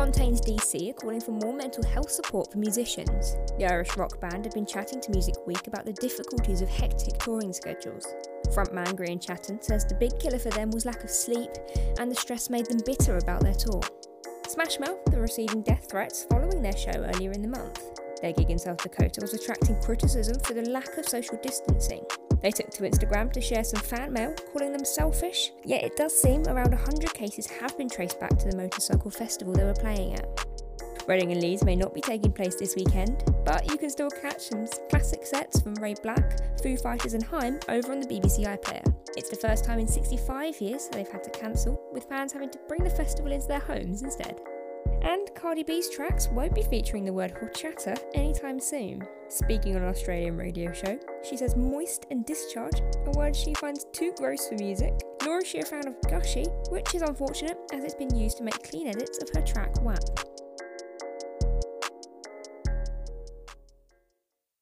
Fontaines DC are calling for more mental health support for musicians. The Irish rock band have been chatting to Music Week about the difficulties of hectic touring schedules. Frontman Grian Chatten says the big killer for them was lack of sleep, and the stress made them bitter about their tour. Smash Mouth are receiving death threats following their show earlier in the month. Their gig in South Dakota was attracting criticism for the lack of social distancing. They took to Instagram to share some fan mail, calling them selfish, yet it does seem around 100 cases have been traced back to the motorcycle festival they were playing at. Reading and Leeds may not be taking place this weekend, but you can still catch some classic sets from Ray Black, Foo Fighters, and Haim over on the BBC iPlayer. It's the first time in 65 years they've had to cancel, with fans having to bring the festival into their homes instead. And Cardi B's tracks won't be featuring the word horchata anytime soon. Speaking on an Australian radio show, she says moist and discharge are words she finds too gross for music, nor is she a fan of gushy, which is unfortunate as it's been used to make clean edits of her track WAP.